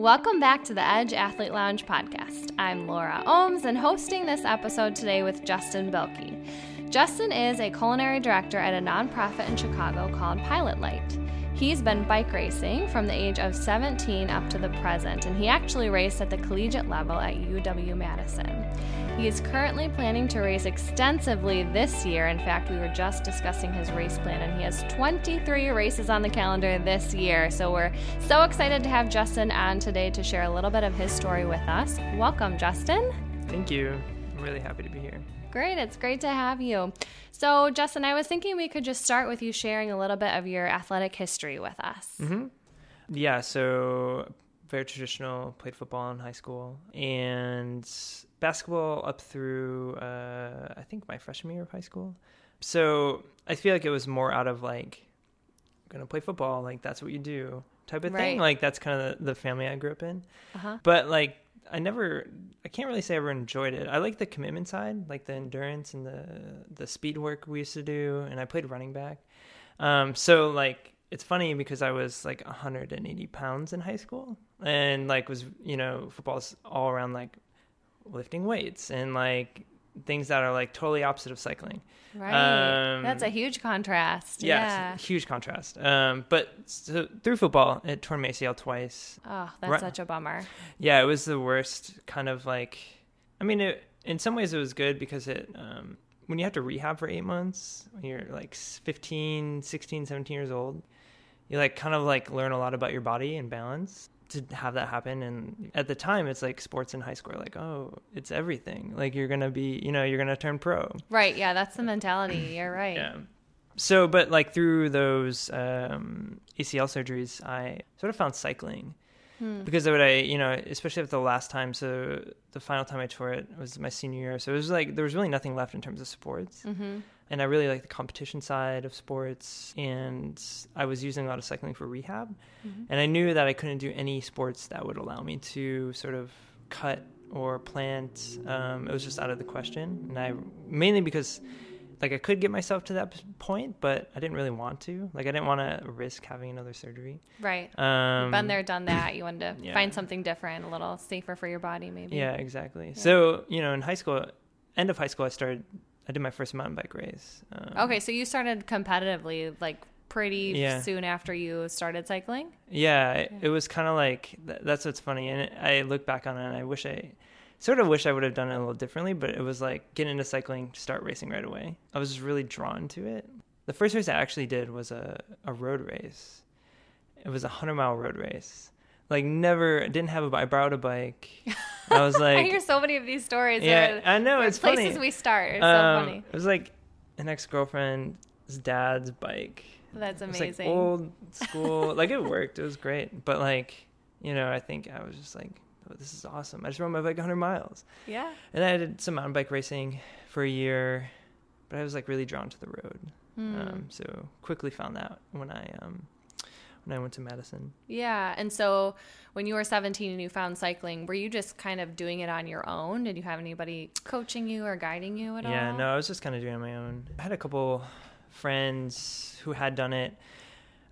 Welcome back to the Edge Athlete Lounge podcast. I'm Laura Ohms and hosting this episode today with Justin Behlke. Justin is a culinary director at a nonprofit in Chicago called Pilot Light. He's been bike racing from the age of 17 up to the present, and he actually raced at the collegiate level at UW Madison. He is currently planning to race extensively this year. In fact, we were just discussing his race plan, and he has 23 races on the calendar this year. So we're so excited to have Justin on today to share a little bit of his story with us. Welcome, Justin. Thank you. I'm really happy to be here. Great. It's great to have you. So, Justin, I was thinking we could just start with you sharing a little bit of your athletic history with us. Mm-hmm. Yeah. So, very traditional, played football in high school and basketball up through, uh, I think, my freshman year of high school. So, I feel like it was more out of like, gonna play football, like, that's what you do type of right. thing. Like, that's kind of the, the family I grew up in. Uh-huh. But, like, I never I can't really say I ever enjoyed it. I like the commitment side, like the endurance and the the speed work we used to do, and I played running back. Um, so like it's funny because I was like 180 pounds in high school, and like was you know football's all around like lifting weights and like things that are like totally opposite of cycling. Right. Um, That's a huge contrast. Yeah, huge contrast. Um, but so, through football, it tore my ACL twice. Oh, that's right. such a bummer. Yeah, it was the worst kind of like. I mean, it, in some ways it was good because it. Um, when you have to rehab for eight months, when you're like 15, 16, 17 years old, you like kind of like learn a lot about your body and balance to have that happen. And at the time it's like sports in high school like oh it's everything. Like you're gonna be you know you're gonna turn pro. Right. Yeah that's the mentality. You're right. Yeah. So but like through those um, acl surgeries i sort of found cycling. Hmm. because what i you know especially at the last time so the final time i tore it was my senior year. So it was like there was really nothing left in terms of sports. Mm-hmm and I really like the competition side of sports. And I was using a lot of cycling for rehab, mm-hmm. and I knew that I couldn't do any sports that would allow me to sort of cut or plant. Um, it was just out of the question, and I mainly because like I could get myself to that point, but I didn't really want to. Like I didn't want to risk having another surgery. Right. Um, been there, done that. You wanted to yeah. find something different, a little safer for your body, maybe. Yeah, exactly. Yeah. So you know, in high school, end of high school, I started I did my first mountain bike race. Um, okay, so you started competitively like pretty yeah. soon after you started cycling. Yeah, it, it was kind of like that's what's funny, and I look back on it, and I wish I sort of wish I would have done it a little differently, but it was like get into cycling, start racing right away. I was just really drawn to it. The first race I actually did was a, a road race. It was a hundred mile road race. Like never didn't have a I borrowed a bike. I was like, I hear so many of these stories. Yeah, I know it's places funny. we start. It's um, so funny. It was like an ex girlfriend's dad's bike. That's amazing. Like old school. like it worked. It was great. But like, you know, I think I was just like, oh, this is awesome. I just rode my bike 100 miles. Yeah. And I did some mountain bike racing for a year, but I was like really drawn to the road. Mm. Um, so quickly found that when I um, when I went to Madison. Yeah. And so when you were 17 and you found cycling, were you just kind of doing it on your own? Did you have anybody coaching you or guiding you at yeah, all? Yeah, no, I was just kind of doing it on my own. I had a couple friends who had done it.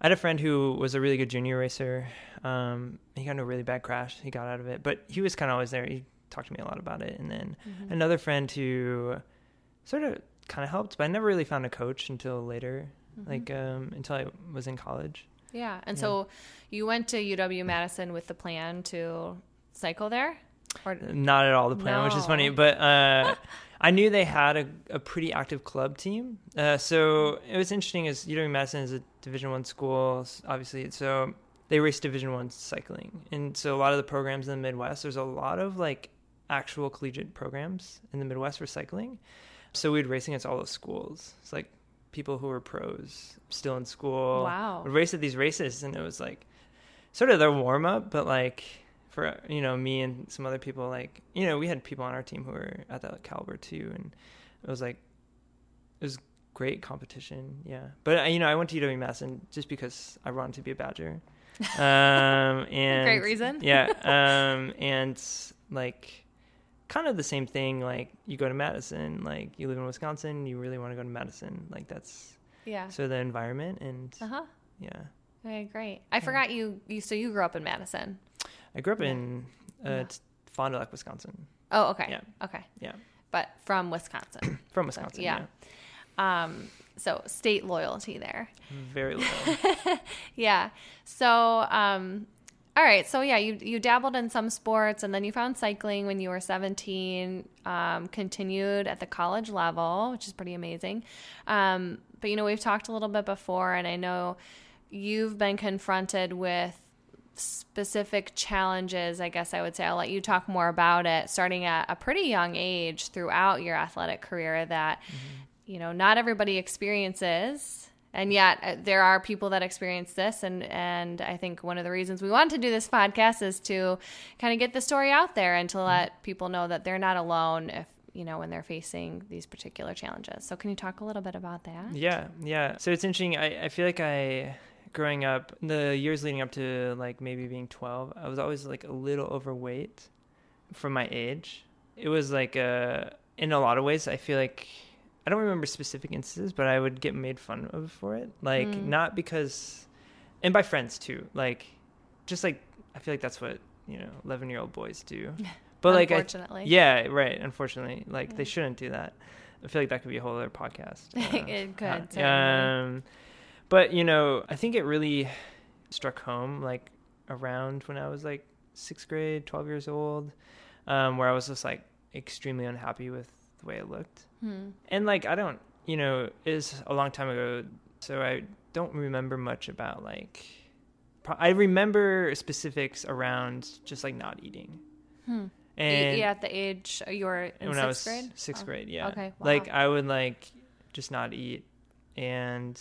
I had a friend who was a really good junior racer. Um, he got in a really bad crash. He got out of it, but he was kind of always there. He talked to me a lot about it. And then mm-hmm. another friend who sort of kind of helped, but I never really found a coach until later, mm-hmm. like um, until I was in college. Yeah. And yeah. so you went to UW Madison with the plan to cycle there? Or not at all the plan, no. which is funny, but uh, I knew they had a, a pretty active club team. Uh, so it was interesting as UW Madison is a Division 1 school, obviously. So they race Division 1 cycling. And so a lot of the programs in the Midwest, there's a lot of like actual collegiate programs in the Midwest for cycling. So we'd race against all those schools. It's like people who were pros still in school. Wow. Would race at these races, and it was like sort of their warm up, but like for you know me and some other people, like you know we had people on our team who were at that caliber too, and it was like it was great competition. Yeah, but uh, you know I went to UW Madison just because I wanted to be a Badger. Um, and great reason. Yeah. Um, and like kind of the same thing. Like you go to Madison, like you live in Wisconsin, you really want to go to Madison. Like that's yeah. So the environment and uh huh. Yeah. Okay, great. I yeah. forgot you. You so you grew up in Madison. I grew up Yeah. in uh, Yeah. Fond du Lac, Wisconsin. Oh, okay. Yeah. Okay. Yeah, But from Wisconsin. from Wisconsin. yeah. yeah. um, so state loyalty there. very little. Yeah. So, um, all right. So yeah, you you dabbled in some sports, and then you found cycling when you were seventeen. Um, continued at the college level, which is pretty amazing. Um, but you know, we've talked a little bit before, and I know you've been confronted with specific challenges. I guess I would say I'll let you talk more about it. Starting at a pretty young age throughout your athletic career, that you know not everybody experiences and yet uh, there are people that experience this and and i think one of the reasons we want to do this podcast is to kind of get the story out there and to let people know that they're not alone if you know when they're facing these particular challenges so can you talk a little bit about that Yeah, yeah. So it's interesting. I, I feel like I, growing up, the years leading up to like maybe being 12, I was always like a little overweight for my age. It was like, uh, in a lot of ways, I feel like, I don't remember specific instances, but I would get made fun of for it. Like, Mm. not because, and by friends too. Like, just like, I feel like that's what, you know, 11 year old boys do. But like, I, unfortunately yeah, right. Unfortunately, like Yeah. they shouldn't do that. I feel like that could be a whole other podcast. Uh, It could, Um, but you know, I think it really struck home like around when I was like sixth grade, twelve years old, um, where I was just like extremely unhappy with the way it looked, Hmm. and like I don't, you know, it was a long time ago, so I don't remember much about like. pro- I remember specifics around just like not eating. Hmm. And yeah, at the age you were in when sixth I was grade sixth Oh, grade, yeah. okay, Like. I would like just not eat, and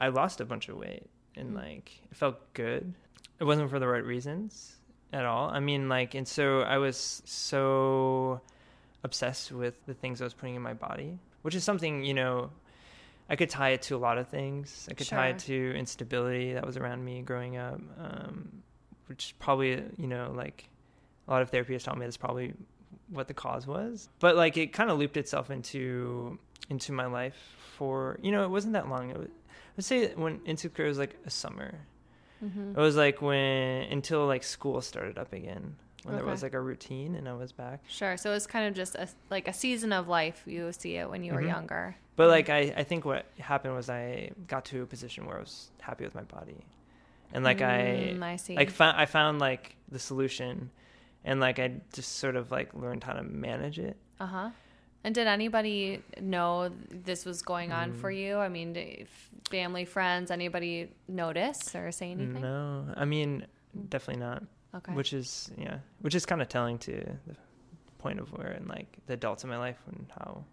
I lost a bunch of weight, and Mm. like it felt good. It wasn't for the right reasons at all. I mean, like, and so I was so obsessed with the things I was putting in my body, which is something you know. I could tie it to a lot of things. I could tie it to instability that was around me growing up, um, which probably you know like a lot of therapy has taught me that's probably what the cause was. But like it kind of looped itself into into my life for you know it wasn't that long. It was, let's say when insecure was like a summer. Mhm. It was like when until like school started up again when there was like a routine and I was back. Sure. So it's kind of just a, like a season of life. You see it when you were Mhm. younger. But like I, I think what happened was I got to a position where I was happy with my body, and like Mm, I I see. like found I found like the solution, and like I just sort of like learned how to manage it. Uh huh. And did anybody know this was going on for Mm. you? I mean, family, friends, anybody notice or say anything? No, I mean definitely not. Okay. Which is yeah, which is kind of telling to the point of where and like the adults in my life and how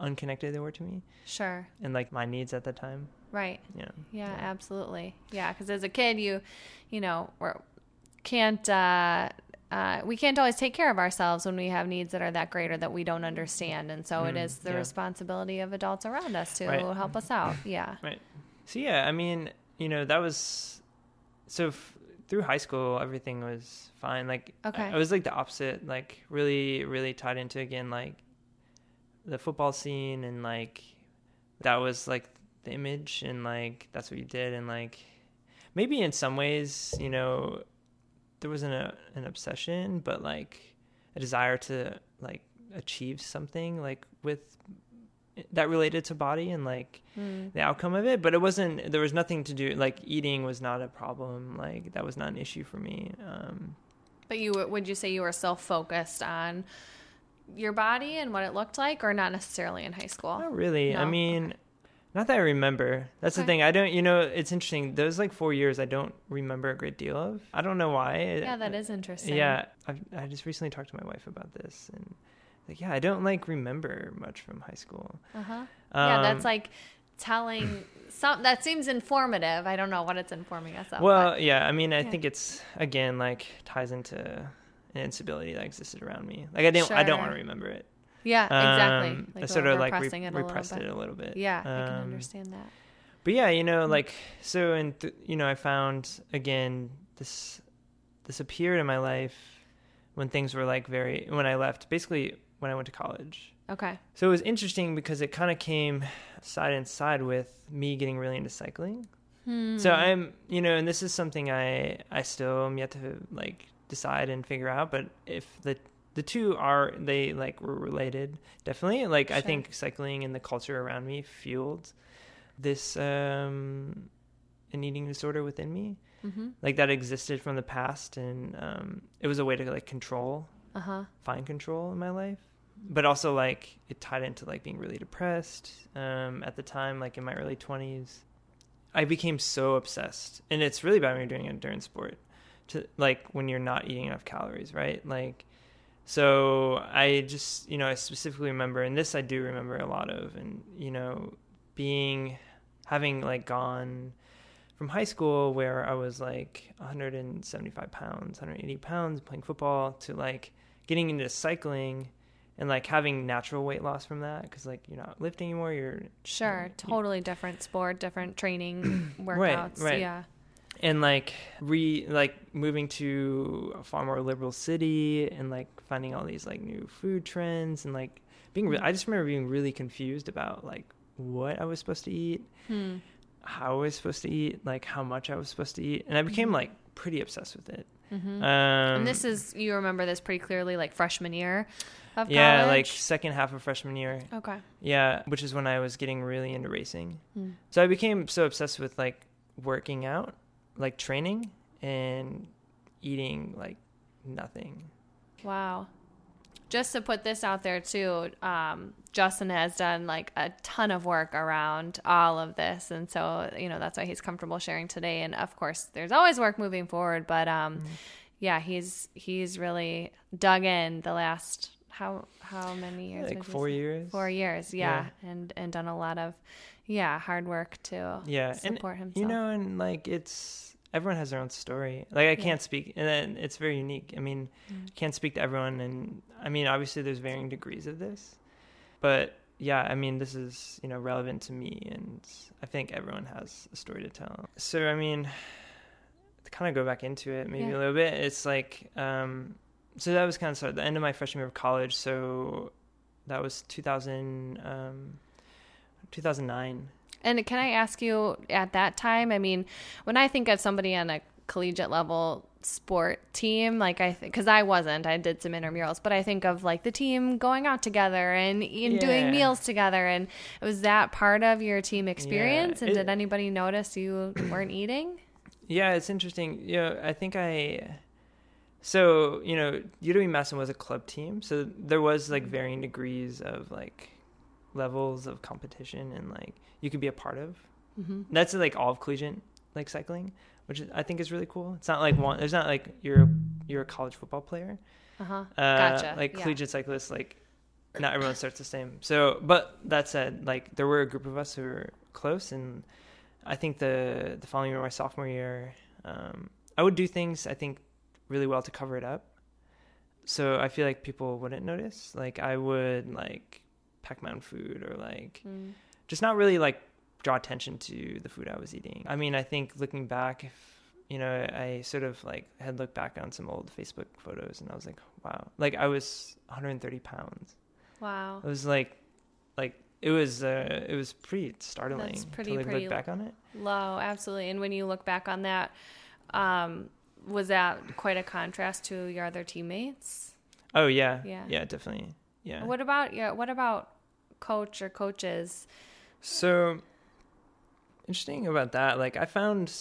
unconnected they were to me sure. and like my needs at the time. Right. Yeah. Yeah, absolutely. Yeah, because as a kid, you, you know, we're, can't, uh, uh, we can't always take care of ourselves when we have needs that are that great or that we don't understand. And so it Mm, is the yeah. responsibility of adults around us to Right. help us out. Yeah. Right. So yeah, I mean, you know, that was so through high school, everything was fine. Like, Okay. I, I was like the opposite, like really, really tied into again, like the football scene and like that was like the image and like that's what you did and like maybe in some ways, you know, there wasn't a, an obsession, but like a desire to like achieve something like with that related to body and like Mm. the outcome of it but it wasn't there was nothing to do like eating was not a problem like that was not an issue for me um. But you would you say you were so focused on your body and what it looked like, or not necessarily in high school? not really. I No? mean not that i remember. That's the thing. I don't you know it's interesting. Those like four years i don't remember a great deal of. I don't know why. Yeah, that is interesting. yeah. I've, i just recently talked to my wife about this and like yeah i don't like remember much from high school Uh huh. yeah, that's Um, like telling some. That seems informative. I don't know what it's informing us of. Well, yeah, I mean, I Yeah. think it's again like ties into an instability that existed around me. Like I didn't, I don't want to remember it. but yeah, exactly. Um, Like I sort of like re- it repressed bit. it a little bit. Yeah, I can Um, understand that. But yeah, you know, like so, and th- you know, I found again this this appeared in my life when things were like very when I left, basically when I went to college. Okay. So it was interesting because it kind of came side and side with me getting really into cycling. Hmm. So I'm, you know, and this is something I I still am yet to like decide and figure out. But if the the two are they like were related, definitely. Like I think cycling and the culture around me fueled this um an eating disorder within me. Mm-hmm. Like that existed from the past, and um, it was a way to like control, Uh huh. find control in my life. But also like it tied into like being really depressed um, at the time, like in my early twenties. I became so obsessed, and it's really bad when you're doing an endurance sport, to like when you're not eating enough calories, right? Like, so I just you know I specifically remember, and this I do remember a lot of, and you know, being having like gone from high school where I was like 175 pounds, 180 pounds playing football to like getting into cycling and like having natural weight loss from that because like you're not lifting anymore you're Sure. Yeah. Totally different sport, different training workouts. right. Yeah. and like re like moving to a far more liberal city and like finding all these like new food trends and like being re- I just remember being really confused about like what I was supposed to eat Hmm. how I was supposed to eat like how much I was supposed to eat and I became Mhm. like pretty obsessed with it Mm-hmm. um and this is you remember this pretty clearly, like freshman year of yeah like second half of freshman year okay. Yeah, which is when I was getting really into racing. Hmm. So I became so obsessed with like working out, like training and eating like nothing. Wow. Just to put this out there too, um, Justin has done like a ton of work around all of this, and so you know that's why he's comfortable sharing today. And of course, there's always work moving forward, but um, Mm-hmm. yeah, he's he's really dug in the last how how many years? like four years. Four years, yeah, and and done a lot of yeah hard work to Yeah, and support himself. you know, and like it's everyone has their own story. Like I can't speak, and then it's very unique. I mean, Mm. can't speak to everyone, and I mean, obviously there's varying degrees of this, but yeah, I mean, this is you know relevant to me, and I think everyone has a story to tell. So I mean, to kind of go back into it maybe Yeah. a little bit, it's like, um, so that was kind of sort of the end of my freshman year of college. So that was 2000, um, 2009. And can I ask you at that time? I mean, when I think of somebody on a collegiate level sport team, like I because I wasn't, I did some intramurals, but I think of like the team going out together and, and doing meals together. And was that part of your team experience? and it- did anybody notice you weren't eating? Yeah, it's interesting. You know, I think I. So you know, UW Madison was a club team, so there was like varying degrees of like levels of competition, and like you could be a part of. Mm-hmm. That's like all of collegiate like cycling, which is, I think is really cool. It's not like one. There's not like you're you're a college football player. Uh huh. Uh, Gotcha, Like yeah. collegiate cyclists, like not everyone starts the same. So, but that said, like there were a group of us who were close, and I think the the following year, my sophomore year, um, I would do things I think really well to cover it up. So I feel like people wouldn't notice. Like I would like pack my own food or like Mm. just not really like draw attention to the food I was eating. I mean, I think looking back, if you know, I sort of like had looked back on some old Facebook photos and I was like, wow, like I was 130 pounds. Wow. It was like, like it was, uh, it was pretty startling That's pretty- to like pretty look back on it. Low, absolutely. And when you look back on that, um, was that quite a contrast to your other teammates? Oh yeah, Yeah. yeah, definitely, yeah. What about your? What about coach or coaches? So interesting about that. Like I found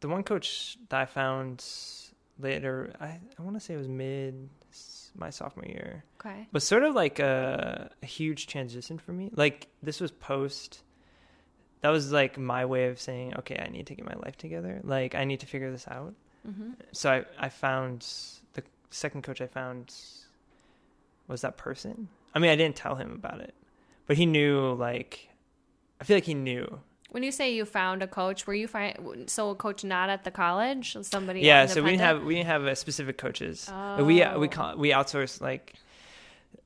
the one coach that I found later. I I want to say it was mid my sophomore year. Okay. was sort of like a, a huge transition for me. Like this was post. That was like my way of saying, okay, I need to get my life together. Like I need to figure this out. Mm-hmm. So I I found the second coach I found was that person. I mean, I didn't tell him about it, but he knew. Like, I feel like he knew. When you say you found a coach, were you find so a coach not at the college, somebody? yeah, so we didn't have we didn't have a specific coaches. We Oh. we call, we outsourced like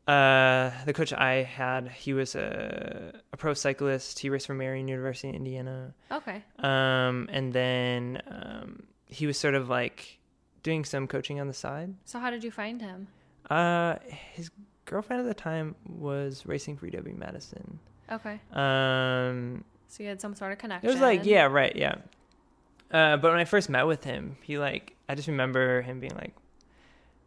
uh the coach I had. He was a a pro cyclist. He raced for Marian University in Indiana. Okay. Um, and then um, he was sort of like doing some coaching on the side. So how did you find him? Uh, his girlfriend at the time was racing for UW Madison. Okay. Um, So you had some sort of connection. It was like, yeah, right, yeah. Uh, but when I first met with him, he like, I just remember him being like,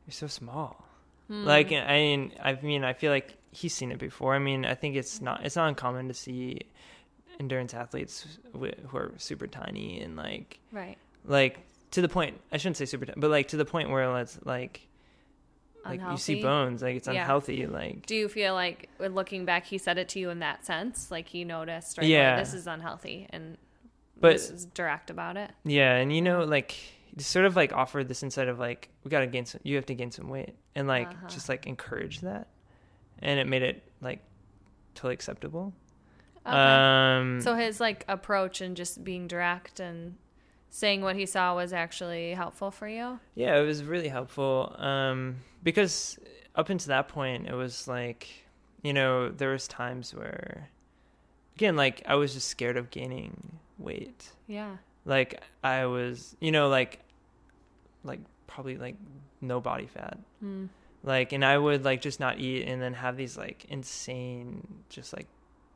"You're so small." Hmm. Like, I mean, I mean, I feel like he's seen it before. I mean, I think it's not, it's not uncommon to see endurance athletes who are super tiny and like, right. like to the point. I shouldn't say super tiny, but like to the point where it's like, like you see bones, like it's Yeah. unhealthy. Like, Do you feel like, looking back, he said it to you in that sense? Like he noticed, right? Yeah. this is unhealthy, and But- this is direct about it. Yeah, and you know, like sort of like offered this insight of like we gotta gain some, you have to gain some weight, and like Uh-huh. just like encourage that, and it made it like totally acceptable. Okay. Um, so his like approach and just being direct and saying what he saw was actually helpful for you. yeah, it was really helpful. Um, because up until that point, it was like, you know, there was times where, again, like I was just scared of gaining weight. Yeah. Like I was, you know, like, like probably like no body fat. Mm. like and i would like just not eat and then have these like insane just like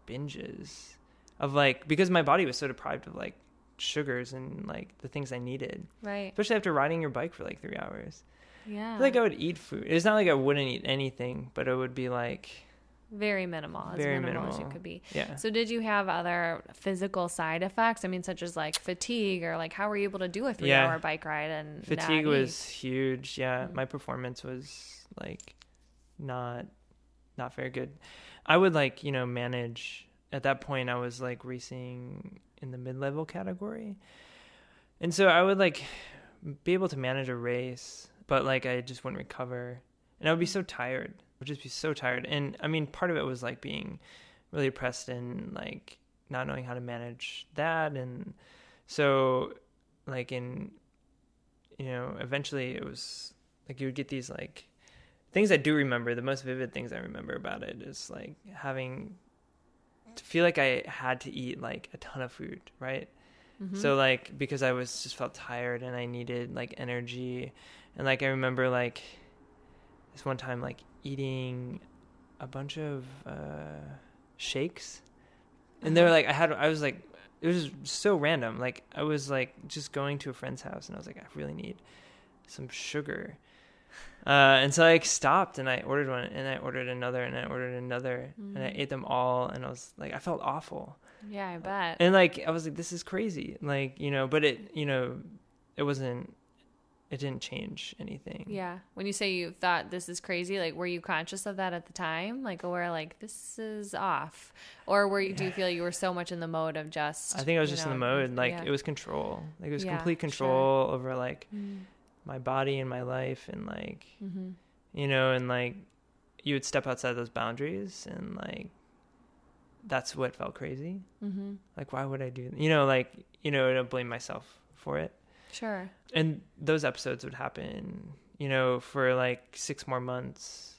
binges of like because my body was so deprived of like sugars and like the things i needed Right. especially after riding your bike for like three hours Yeah. Like i would eat food it's not like i wouldn't eat anything but it would be like very minimal, as Very minimal, as you could be. yeah. So did you have other physical side effects? I mean, such as like fatigue or like how were you able to do a three Yeah. hour bike ride and fatigue was huge. Yeah Mhm. my performance was like not not very good. I would like you know manage at that point i was like racing in the mid-level category. And so i would like be able to manage a race but like i just wouldn't recover. And i would be so tired would just be so tired and i mean part of it was like being really depressed and like not knowing how to manage that and so like in you know, eventually it was like you would get these like things I do remember. The most vivid things I remember about it is like having to feel like I had to eat like a ton of food, right? Mhm. So like because I was just felt tired and I needed like energy, and like I remember like this one time like eating a bunch of uh, shakes, and they were Uh-huh. like I had I was like it was so random. Like I was like just going to a friend's house and I was like I really need some sugar. Uh, and so I like, stopped and I ordered one and I ordered another and I ordered another and I Mhm. ate them all and I was like I felt awful. yeah, I bet. And like I was like, this is crazy. Like, you know, but it you know, it wasn't it didn't change anything. yeah. When you say you thought this is crazy, like were you conscious of that at the time? Like aware like this is off? Or were you do you feel you were so much in the mode of just I think I was just in the mode. Like yeah. it was control. Like it was Yeah, complete sure. control over like Mm, my body and my life and like mhm. you know, and like you would step outside those boundaries and like that's what felt crazy. Mhm. Like why would I do you know, like, you know, I don't blame myself for it. Sure. and those episodes would happen you know for like six more months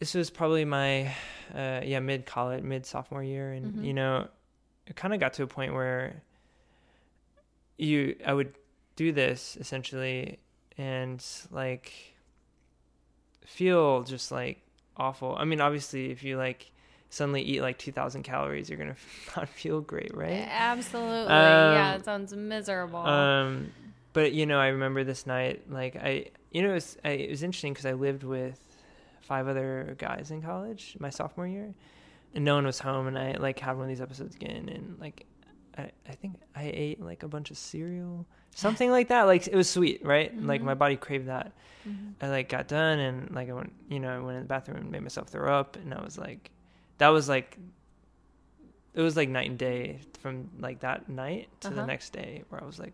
this was probably my uh yeah mid college mid sophomore year and Mhm. you know it kind of got to a point where you i would do this essentially and like feel just like awful i mean obviously if you like suddenly eat like 2000 calories you're gonna not feel great right Absolutely. yeah, Um, it sounds miserable. um, but you know, I remember this night, like I, you know, it was, I, it was interesting because I lived with five other guys in college my sophomore year, and no one was home, and I like had one of these episodes again, and like, I, I think I ate like a bunch of cereal, something like that. Like it was sweet, right? Like Mhm. my body craved that. Mhm. I like got done, and like I went, you know, I went in the bathroom and made myself throw up, and I was like, that was like. It was like night and day from like that night to the Uh-huh. next day where I was like,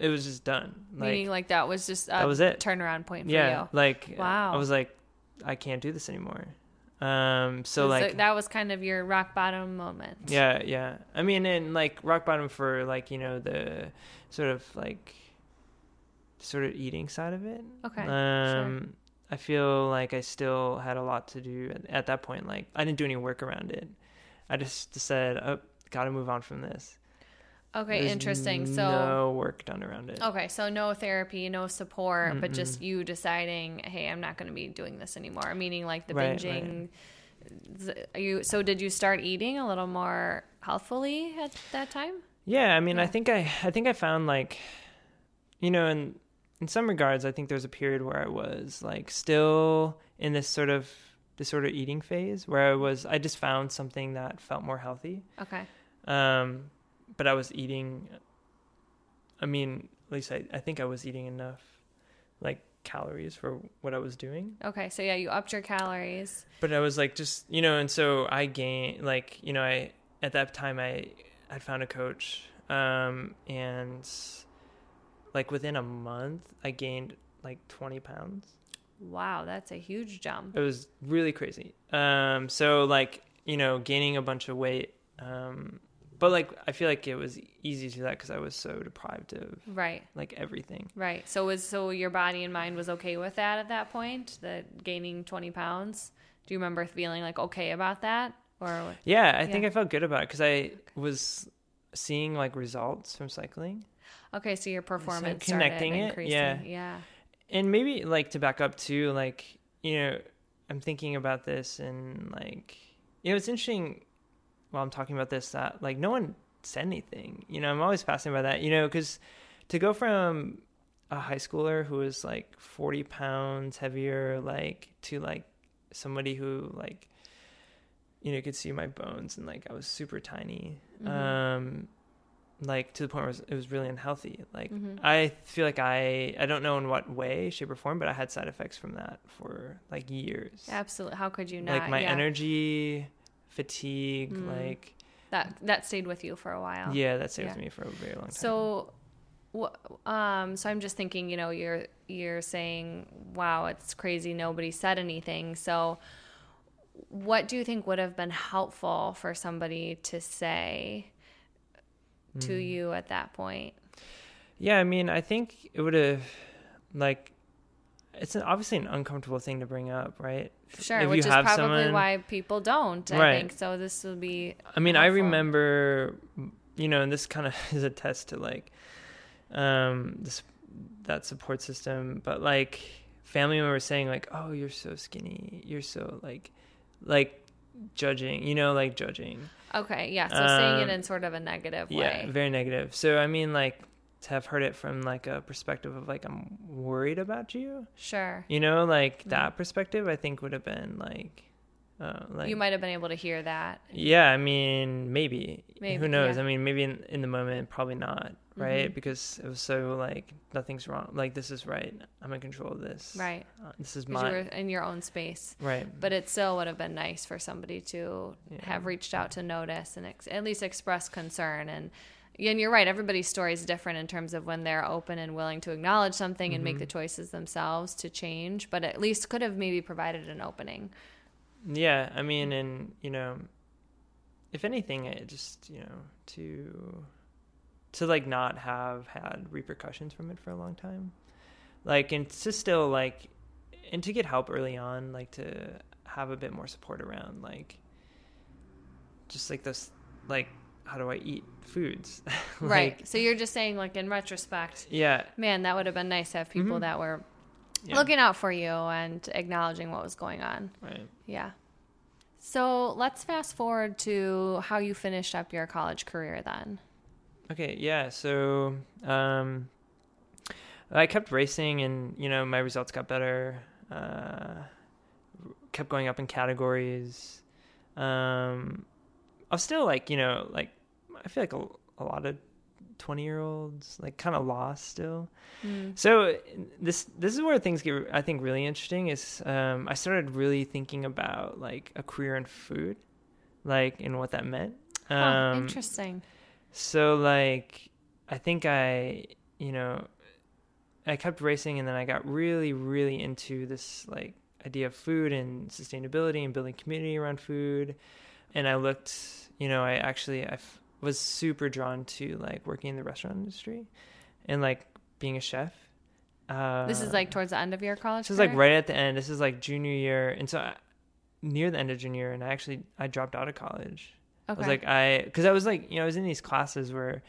it was just done. Like Meaning like that was just a that was it. turnaround point for yeah, you. like Wow. I was like, I can't do this anymore. Um, so like that was kind of your rock bottom moment. yeah, yeah. I mean, and like rock bottom for like you know the sort of like sort of eating side of it. Okay. Um, I feel like I still had a lot to do at, at that point. Like I didn't do any work around it. I just said, oh, got to move on from this. Okay, There's interesting. So no work done around it. Okay, so no therapy, no support, but Mm-mm. just you deciding, hey, I'm not going to be doing this anymore. Meaning like the Right, binging. Are you so did you start eating a little more healthfully at that time? Yeah, I mean, I think I I think I found like you know, in in some regards I think there was a period where I was like still in this sort of disorder eating phase where I was I just found something that felt more healthy. Okay. Um but I was eating I mean, at least I, I think I was eating enough like calories for what I was doing. Okay. So yeah, you upped your calories. But I was like just you know, and so I gained like, you know, I at that time I had found a coach um and like within a month I gained like 20 pounds. Wow, that's a huge jump. It was really crazy. Um so like, you know, gaining a bunch of weight um but like I feel like it was easy to do that cuz I was so deprived of Right. like everything. Right. So was so your body and mind was okay with that at that point, that gaining 20 pounds? Do you remember feeling like okay about that or Yeah, I think I felt good about it cuz I was seeing like results from cycling. Okay, so your performance connecting it, increasing. yeah. Yeah. and maybe like to back up too like you know i'm thinking about this and like you know it's interesting while i'm talking about this that like no one said anything you know i'm always fascinated by that you know because to go from a high schooler who was like 40 pounds heavier like to like somebody who like you know could see my bones and like i was super tiny Mhm. um like to the point where it was, it was really unhealthy like Mhm. i feel like i i don't know in what way shape or form but i had side effects from that for like years Absolutely. How could you not? like my yeah. energy fatigue Mm. like that that stayed with you for a while. yeah that stayed Yeah. with me for a very long time So, um, so I'm just thinking, you know, you're you're saying, wow, it's crazy. Nobody said anything. So, what do you think would have been helpful for somebody to say to Mm. you at that point? yeah i mean i think it would have like it's an, obviously an uncomfortable thing to bring up right Sure, If which you is probably someone- why people don't. I Right. think so. This will be. I mean, I remember, you know, and this kind of is a test to like, um, this that support system. But like, family members saying like, "Oh, you're so skinny. You're so like, like judging. You know, like judging. Okay, yeah. So saying Um, it in sort of a negative Yeah, way. Yeah. Very negative. So I mean, like to have heard it from like a perspective of like I'm worried about you. Sure. You know, like Mhm. that perspective, I think would have been like, uh, like you might have been able to hear that. Yeah, I mean, maybe. Maybe, Who knows? yeah. I mean, maybe in, in the moment, probably not, right? Mhm. Because it was so like nothing's wrong. Like this is right. I'm in control of this. Right. Uh, this is 'Cause you mine. were in your own space. Right. But it still would have been nice for somebody to Yeah. have reached out to notice and ex- at least express concern. And and you're right. Everybody's story is different in terms of when they're open and willing to acknowledge something and make the Mhm. choices themselves to change. But at least could have maybe provided an opening. Yeah, I mean, and you know, if anything, it just you know to to like not have had repercussions from it for a long time, like and to still like and to get help early on, like to have a bit more support around like just like this like how do I eat foods, Like, right. So you're just saying, like, in retrospect, Yeah, man, that would have been nice to have people Mhm. that were yeah, looking out for you and acknowledging what was going on. right. Yeah. So let's fast forward to how you finished up your college career then. Okay, yeah. So um, I kept racing, and you know my results got better. Uh, kept going up in categories. Um, I was still like you know like I feel like a, a lot of twenty year olds like kind of lost still. So this this is where things get I think really interesting. Is um, I started really thinking about like a career in food, like and what that meant. Huh, Um, interesting. so like I think I, you know, I kept racing and then I got really really into this like idea of food and sustainability and building community around food. And I looked, you know, I actually I was super drawn to like working in the restaurant industry and like being a chef. Uh, This is like towards the end of your college. this is like right at the end. This is like junior year, and so I, near the end of junior year, and I actually I dropped out of college. Okay. I was like I because I was like you know I was in these classes where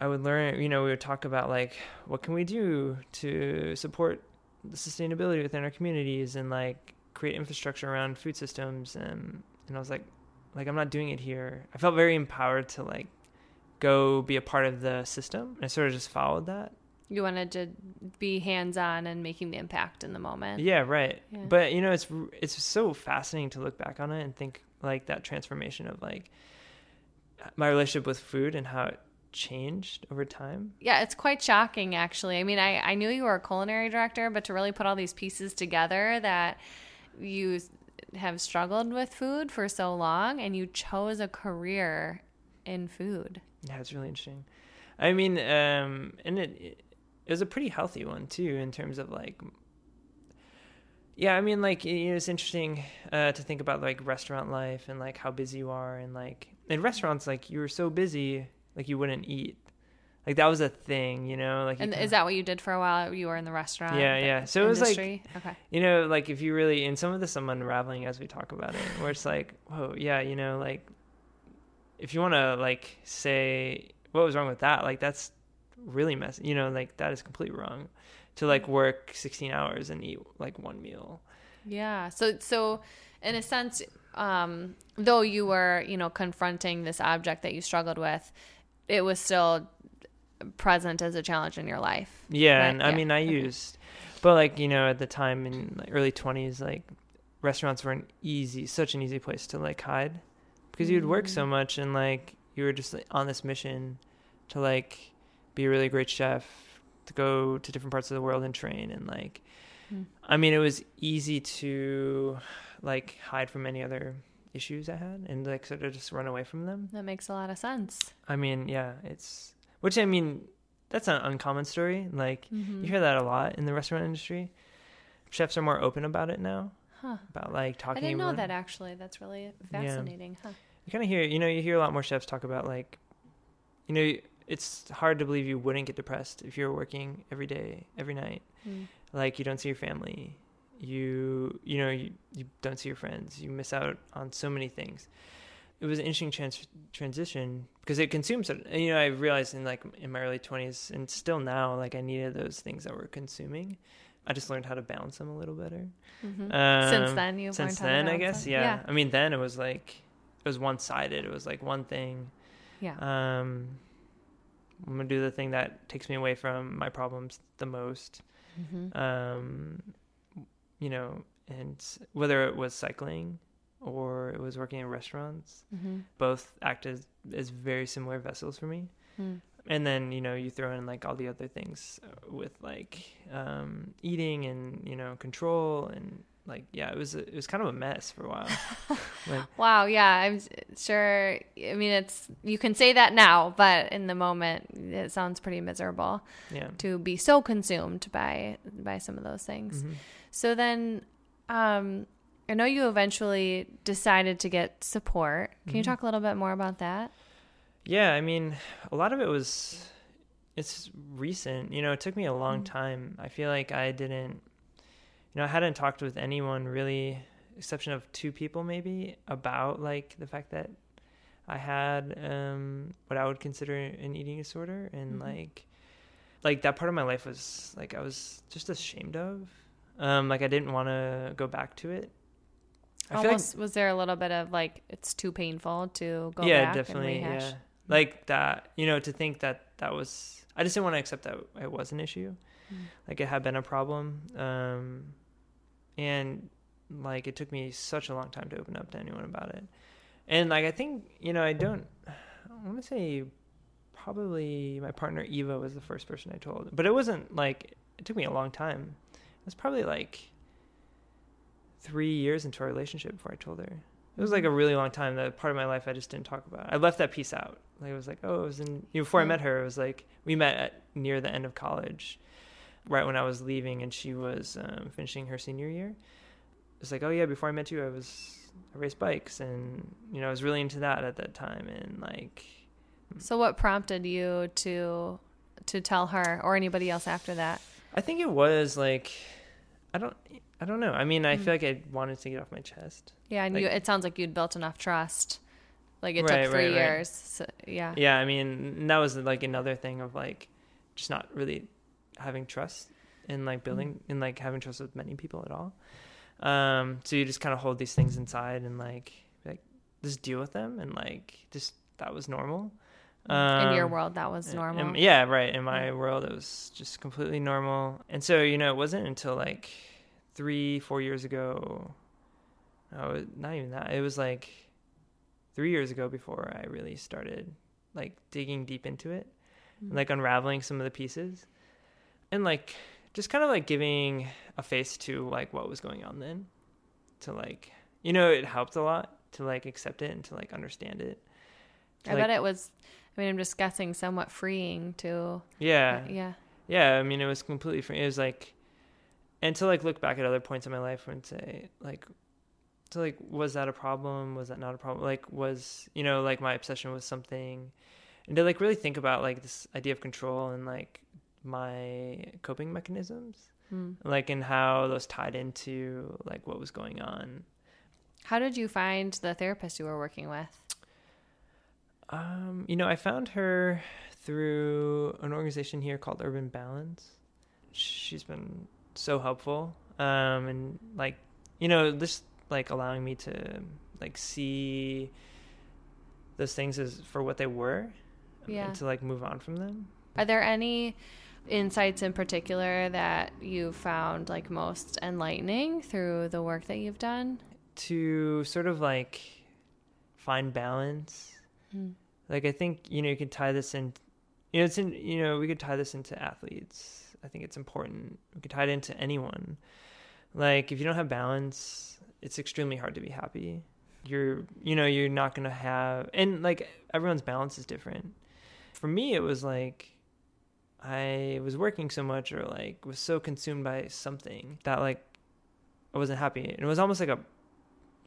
I would learn you know we would talk about like what can we do to support the sustainability within our communities and like create infrastructure around food systems and and I was like like I'm not doing it here. I felt very empowered to like go be a part of the system. And I sort of just followed that. You wanted to be hands on and making the impact in the moment. Yeah, right. Yeah. But you know, it's it's so fascinating to look back on it and think like that transformation of like my relationship with food and how it changed over time. Yeah, it's quite shocking actually. I mean, I, I knew you were a culinary director, but to really put all these pieces together that you have struggled with food for so long and you chose a career in food. Yeah, it's really interesting. I mean, um, and it, it was a pretty healthy one too in terms of like yeah i mean like know, it's interesting uh, to think about like restaurant life and like how busy you are and like in restaurants like you were so busy like you wouldn't eat like that was a thing you know like you And kinda- is that what you did for a while? You were in the restaurant. Yeah, yeah. So it was like- okay. you know like if you really in some of this i'm unraveling as we talk about it where it's like whoa yeah you know like if you want to like say what was wrong with that like that's really messy you know like that is completely wrong to like work 16 hours and eat like one meal Yeah. So so in a sense, um, though you were, you know, confronting this object that you struggled with, it was still present as a challenge in your life. yeah Right, and i mean i okay. used but like you know at the time in like early 20s like restaurants were an easy such an easy place to like hide because you'd work so Mm. much and like you were just like, on this mission to like be a really great chef to go to different parts of the world and train and like Mm. i mean it was easy to like hide from any other issues i had and like sort of just run away from them That makes a lot of sense. i mean yeah it's which i mean that's an uncommon story like Mhm. you hear that a lot in the restaurant industry chefs are more open about it now Huh. about like talking. I didn't know that actually. That's really fascinating. Huh. you kind of hear you know you hear a lot more chefs talk about like you know it's hard to believe you wouldn't get depressed if you're working every day every night Mm. like you don't see your family you you know you, you don't see your friends you miss out on so many things it was an interesting trans- transition because it consumes it and, you know i realized in like in my early 20s and still now like i needed those things that were consuming i just learned how to balance them a little better Mhm. um, since then, you've since learned how to then i guess them? yeah. i mean then it was like it was one-sided it was like one thing Yeah. Yeah. um i'm gonna do the thing that takes me away from my problems the most Mhm. um you know and whether it was cycling or it was working in restaurants Mhm. both act as, as very similar vessels for me Mm. and then you know you throw in like all the other things uh, with like um eating and you know control and like yeah it was a, it was kind of a mess for a while like Wow. Yeah. I'm sure. I mean, it's you can say that now, but in the moment, it sounds pretty miserable yeah to be so consumed by by some of those things. Mhm. So then, um, I know you eventually decided to get support. Can you Mhm. talk a little bit more about that? Yeah, I mean, a lot of it was it's recent. You know, it took me a long Mm. time. I feel like I didn't you know, I hadn't talked with anyone really exception of two people maybe about like the fact that I had um what I would consider an eating disorder and Mhm. like like that part of my life was like I was just ashamed of. Um like I didn't want to go back to it. I feel like Almost was there a little bit of like it's too painful to go yeah, back definitely. and rehash? Yeah, like that. You know, to think that that was. I just didn't want to accept that it was an issue. Mm. Like it had been a problem, um, and like it took me such a long time to open up to anyone about it. And like I think you know I don't. I want to say probably my partner Eva was the first person I told, but it wasn't like it took me a long time. It was probably like three years into our relationship before I told her. It was like a really long time. That part of my life I just didn't talk about. I left that piece out. Like it was like, oh, it was in before I Mm. met her. It was like we met at near the end of college, right when I was leaving, and she was um, finishing her senior year. It's like, oh yeah, before I met you, I was I raced bikes, and you know I was really into that at that time, and like So what prompted you to to tell her or anybody else after that? I think it was like I don't I don't know. I mean, I Mm. feel like I wanted to get off my chest. Yeah, and Like- you, it sounds like you'd built enough trust. Like it Right, took three right, right. years. So, yeah. Yeah, I mean, that was like another thing of like just not really having trust in like building and like having trust with many people at all. Um, so you just kind of hold these things inside and like like just deal with them and like just that was normal. in your Um, world, that was in- normal. in- yeah, right. In my world, it was just completely normal. And so, you know, it wasn't until like three, four years ago. Oh, not even that. It was like three years ago before I really started like digging deep into it, Mm. like unraveling some of the pieces, and like just kind of like giving a face to like what was going on then. To like, you know, it helped a lot to like accept it and to like understand it. To, I like- bet it was. I mean, I'm just guessing, somewhat freeing to. Yeah, Yeah. yeah i mean it was completely free it was like and to like look back at other points in my life and say like so like was that a problem was that not a problem like was you know like my obsession with something and to like really think about like this idea of control and like my coping mechanisms Hmm. like and how those tied into like what was going on How did you find the therapist you were working with? Um, you know, I found her through an organization here called Urban Balance. She's been so helpful. Um, and like, you know, just like allowing me to like see those things as for what they were Yeah. and to like move on from them. Are there any insights in particular that you found like most enlightening through the work that you've done? To sort of like find balance. Hmm. Like I think, you know, you could tie this in you know, it's in you know, we could tie this into athletes. I think it's important. We could tie it into anyone. Like if you don't have balance, it's extremely hard to be happy. You're you know, you're not gonna have and like everyone's balance is different. For me it was like I was working so much or like was so consumed by something that like I wasn't happy. And it was almost like a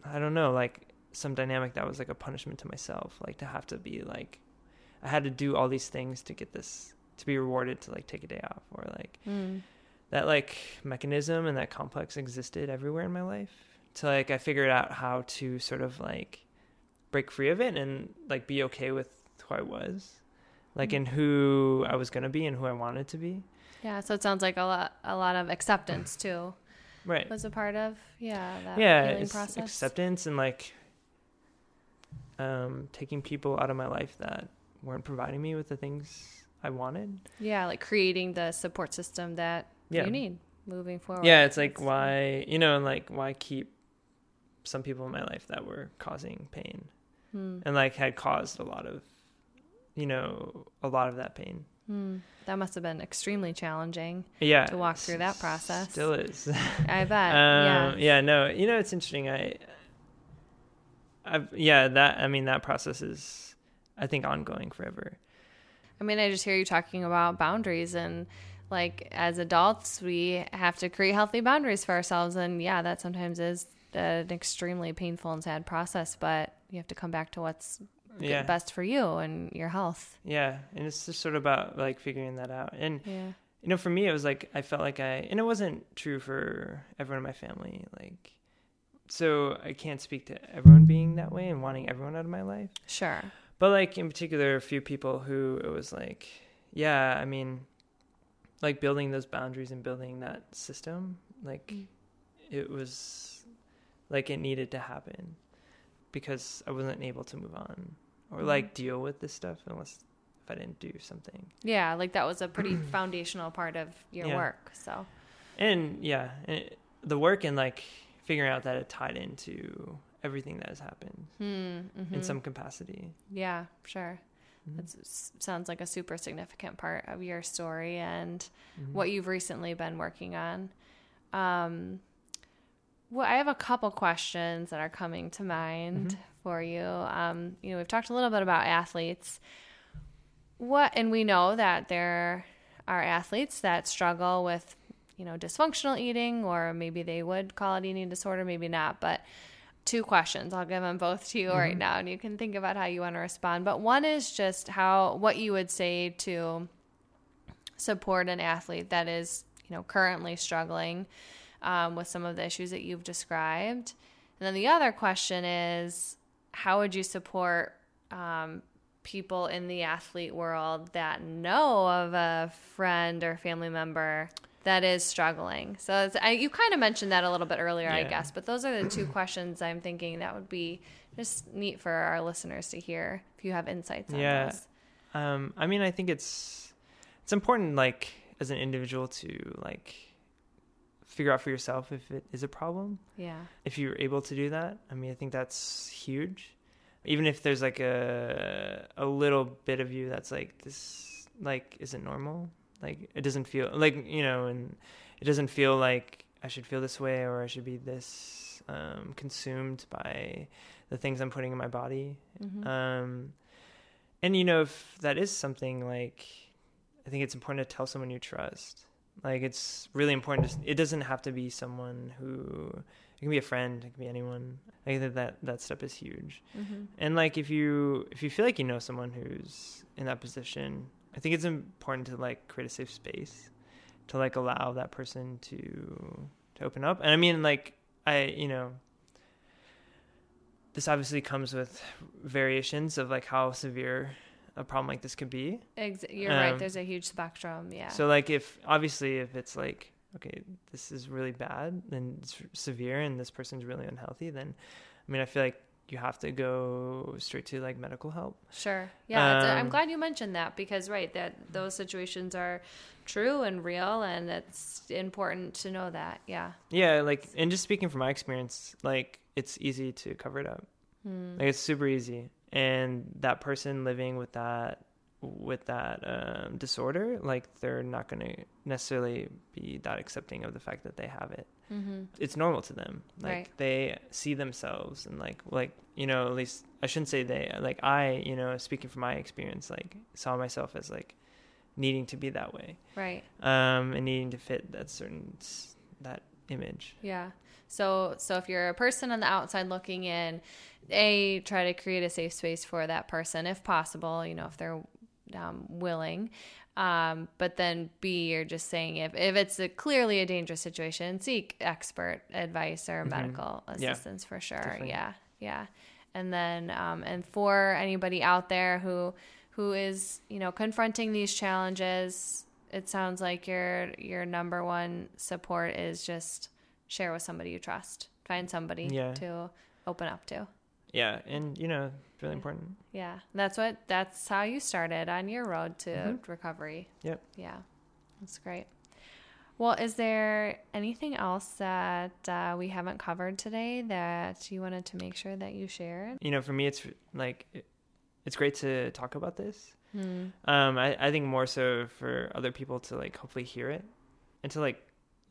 I don't know, like some dynamic that was like a punishment to myself, like to have to be like I had to do all these things to get this to be rewarded to like take a day off or like Mm. that like mechanism and that complex existed everywhere in my life. To like I figured out how to sort of like break free of it and like be okay with who I was. Like Mm. in who I was gonna be and who I wanted to be. Yeah, so it sounds like a lot a lot of acceptance too Right. was a part of yeah, that yeah, healing process. acceptance and like um, taking people out of my life that weren't providing me with the things I wanted. Yeah, like creating the support system that Yeah, you need moving forward. yeah. It's like That's- why you know, and like why keep some people in my life that were causing pain Hmm. and like had caused a lot of, you know, a lot of that pain. Hmm. That must have been extremely challenging Yeah, to walk through that process. Still is. I bet. um, yeah. yeah no you know it's interesting i i've yeah that i mean that process is i think ongoing forever I mean, I just hear you talking about boundaries and like as adults, we have to create healthy boundaries for ourselves. And yeah, that sometimes is an extremely painful and sad process, but you have to come back to what's yeah best for you and your health. yeah and it's just sort of about like figuring that out and Yeah. you know for me it was like i felt like i and it wasn't true for everyone in my family like so i can't speak to everyone being that way and wanting everyone out of my life Sure. But like in particular a few people who it was like yeah i mean like building those boundaries and building that system like Mm. it was like it needed to happen because i wasn't able to move on or Mhm. like deal with this stuff unless if i didn't do something Yeah. Like that was a pretty foundational part of your Yeah. work. So, and yeah and it, the work and like figuring out that it tied into everything that has happened hmm. in mhm. some capacity yeah, sure. Mhm. That sounds like a super significant part of your story and Mhm. what you've recently been working on. Um, well, I have a couple questions that are coming to mind Mhm. for you. Um, you know, we've talked a little bit about athletes. What, and we know that there are athletes that struggle with, you know, dysfunctional eating, or maybe they would call it eating disorder, maybe not. But two questions. I'll give them both to you right Mhm. now, and you can think about how you want to respond. But one is just how what you would say to support an athlete that is, you know, currently struggling um, with some of the issues that you've described. And then the other question is, how would you support um, people in the athlete world that know of a friend or family member that is struggling. So it's, I, you kind of mentioned that a little bit earlier, I guess. But those are the two questions I'm thinking that would be just neat for our listeners to hear if you have insights on Yeah. those. Um, I mean, I think it's it's important, like as an individual, to like figure out for yourself if it is a problem. Yeah. If you're able to do that, I mean, I think that's huge. Even if there's like a a little bit of you that's like this, like isn't normal. Like it doesn't feel like you know, and it doesn't feel like I should feel this way or I should be this um, consumed by the things I'm putting in my body. Mhm. Um, and you know, if that is something like, I think it's important to tell someone you trust. Like, it's really important. To, it doesn't have to be someone who. It can be a friend. It can be anyone. I think that that, that step is huge. Mhm. And like, if you if you feel like you know someone who's in that position, I think it's important to like create a safe space to like allow that person to to open up. And I mean, like, I you know, this obviously comes with variations of like how severe a problem like this could be. Ex- you're right. Um, There's a huge spectrum. Yeah. So like if obviously if it's like okay, this is really bad and it's severe and this person's really unhealthy, then I mean I feel like you have to go straight to like medical help. Sure. Yeah, it's a, I'm Um, glad you mentioned that because right that those situations are true and real, and it's important to know that. Yeah. Yeah, like and just speaking from my experience, like it's easy to cover it up. Hmm. Like it's super easy. And that person living with that with that um, disorder, like they're not going to necessarily be that accepting of the fact that they have it. Mm-hmm. It's normal to them. Like Right. they see themselves and like like you know at least I shouldn't say they like I you know speaking from my experience like saw myself as like needing to be that way Right. um and needing to fit that certain that image. Yeah. So so if you're a person on the outside looking in, a try to create a safe space for that person if possible. You know if they're um, willing. Um, but then B, you're just saying if, if it's a clearly a dangerous situation, seek expert advice or Mhm. medical Yeah, assistance for sure. definitely. Yeah, yeah. And then um, and for anybody out there who who is you know confronting these challenges, it sounds like your your number one support is just share with somebody you trust. Find somebody Yeah. to open up to. Yeah, and you know, really important. Yeah, that's what that's how you started on your road to Mhm. recovery. Yep. Yeah, that's great. Well, is there anything else that uh, we haven't covered today that you wanted to make sure that you shared? You know, for me it's like it, it's great to talk about this. Hmm. Um I I think more so for other people to like hopefully hear it and to like,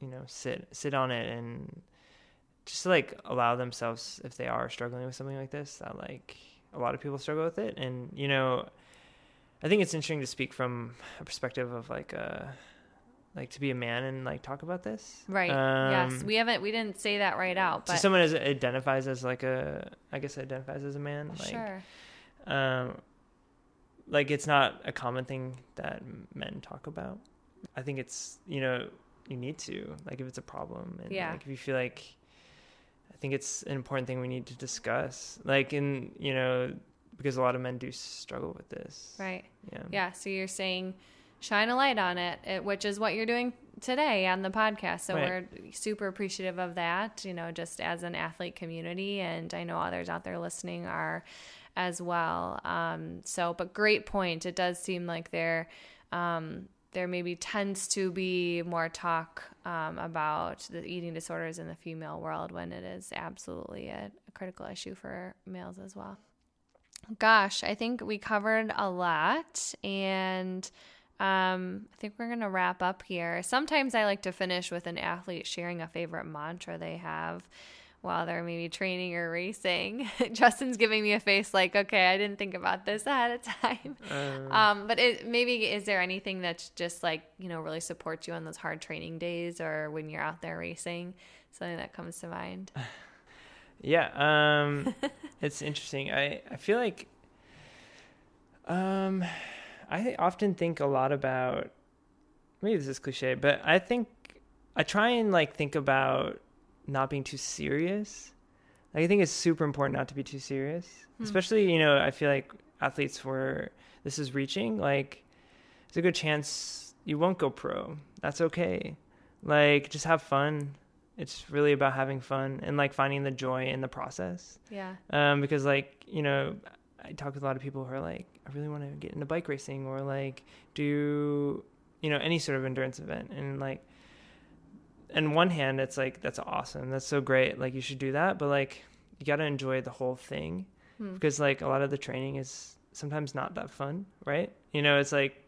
you know, sit sit on it and just to like allow themselves if they are struggling with something like this that like a lot of people struggle with it and you know I think it's interesting to speak from a perspective of like uh like to be a man and like talk about this. Right. yes, Um, we haven't. We didn't say that right out, so but someone as identifies as like a I guess identifies as a man like sure. um like it's not a common thing that men talk about i think it's you know you need to like if it's a problem and Yeah. like if you feel like think it's an important thing we need to discuss like in you know because a lot of men do struggle with this Right. yeah Yeah. So you're saying shine a light on it, it which is what you're doing today on the podcast. So Right. we're super appreciative of that, you know, just as an athlete community. And I know others out there listening are as well. Um, so, but great point. It does seem like there, um, there maybe tends to be more talk um, about the eating disorders in the female world when it is absolutely a, a critical issue for males as well. Gosh, I think we covered a lot, and um, I think we're going to wrap up here. Sometimes I like to finish with an athlete sharing a favorite mantra they have while they're maybe training or racing. Justin's giving me a face like, okay, I didn't think about this ahead of time. Um, Um, but it, maybe is there anything that's just like, you know, really supports you on those hard training days or when you're out there racing? Something that comes to mind. yeah um it's interesting i i feel like um i often think a lot about maybe this is cliche but i think i try and like think about not being too serious like, i think it's super important not to be too serious Hmm. especially you know i feel like athletes where this is reaching like there's a good chance you won't go pro that's okay Like just have fun. It's really about having fun and like finding the joy in the process. Yeah. Um, because like you know, I talk with a lot of people who are like, I really want to get into bike racing or like do you know any sort of endurance event, and like, on one hand, it's like that's awesome, that's so great, like you should do that, but like you got to enjoy the whole thing Hmm. because like a lot of the training is sometimes not that fun, right? You know, it's like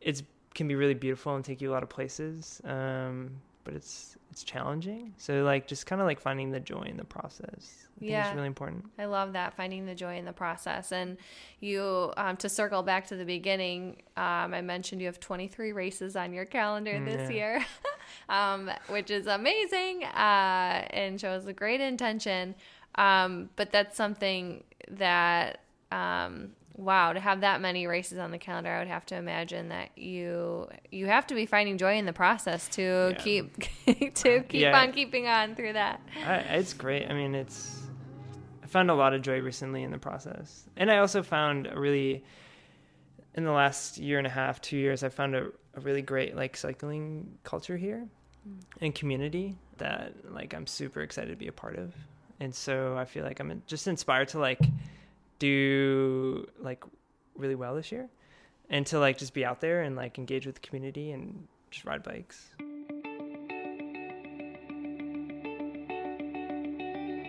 it's can be really beautiful and take you a lot of places, um, but it's it's challenging. So like just kind of like finding the joy in the process. I Yeah. is really important. I love that finding the joy in the process. And you, um, to circle back to the beginning, um, I mentioned you have 23 races on your calendar this yeah. year, um, which is amazing uh, and shows a great intention. Um, but that's something that, um, wow, to have that many races on the calendar, I would have to imagine that you you have to be finding joy in the process to Yeah. keep to keep Yeah. on keeping on through that. I, it's great. I mean, it's I found a lot of joy recently in the process, and I also found a really in the last year and a half, two years, I found a, a really great like cycling culture here mm. and community that like I'm super excited to be a part of, and so I feel like I'm just inspired to like do like really well this year, and to like just be out there and like engage with the community and just ride bikes.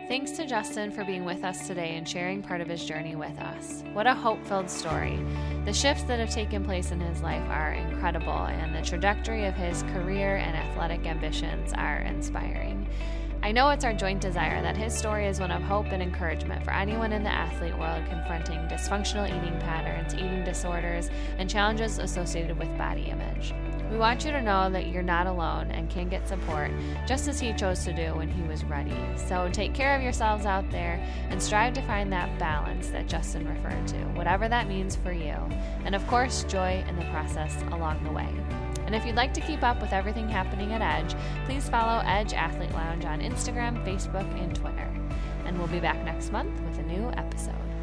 Thanks to Justin for being with us today and sharing part of his journey with us. What a hope filled story. The shifts that have taken place in his life are incredible, and the trajectory of his career and athletic ambitions are inspiring. I know it's our joint desire that his story is one of hope and encouragement for anyone in the athlete world confronting dysfunctional eating patterns, eating disorders, and challenges associated with body image. We want you to know that you're not alone and can get support just as he chose to do when he was ready. So take care of yourselves out there and strive to find that balance that Justin referred to, whatever that means for you. And of course, joy in the process along the way. And if you'd like to keep up with everything happening at Edge, please follow Edge Athlete Lounge on Instagram, Facebook, and Twitter. And we'll be back next month with a new episode.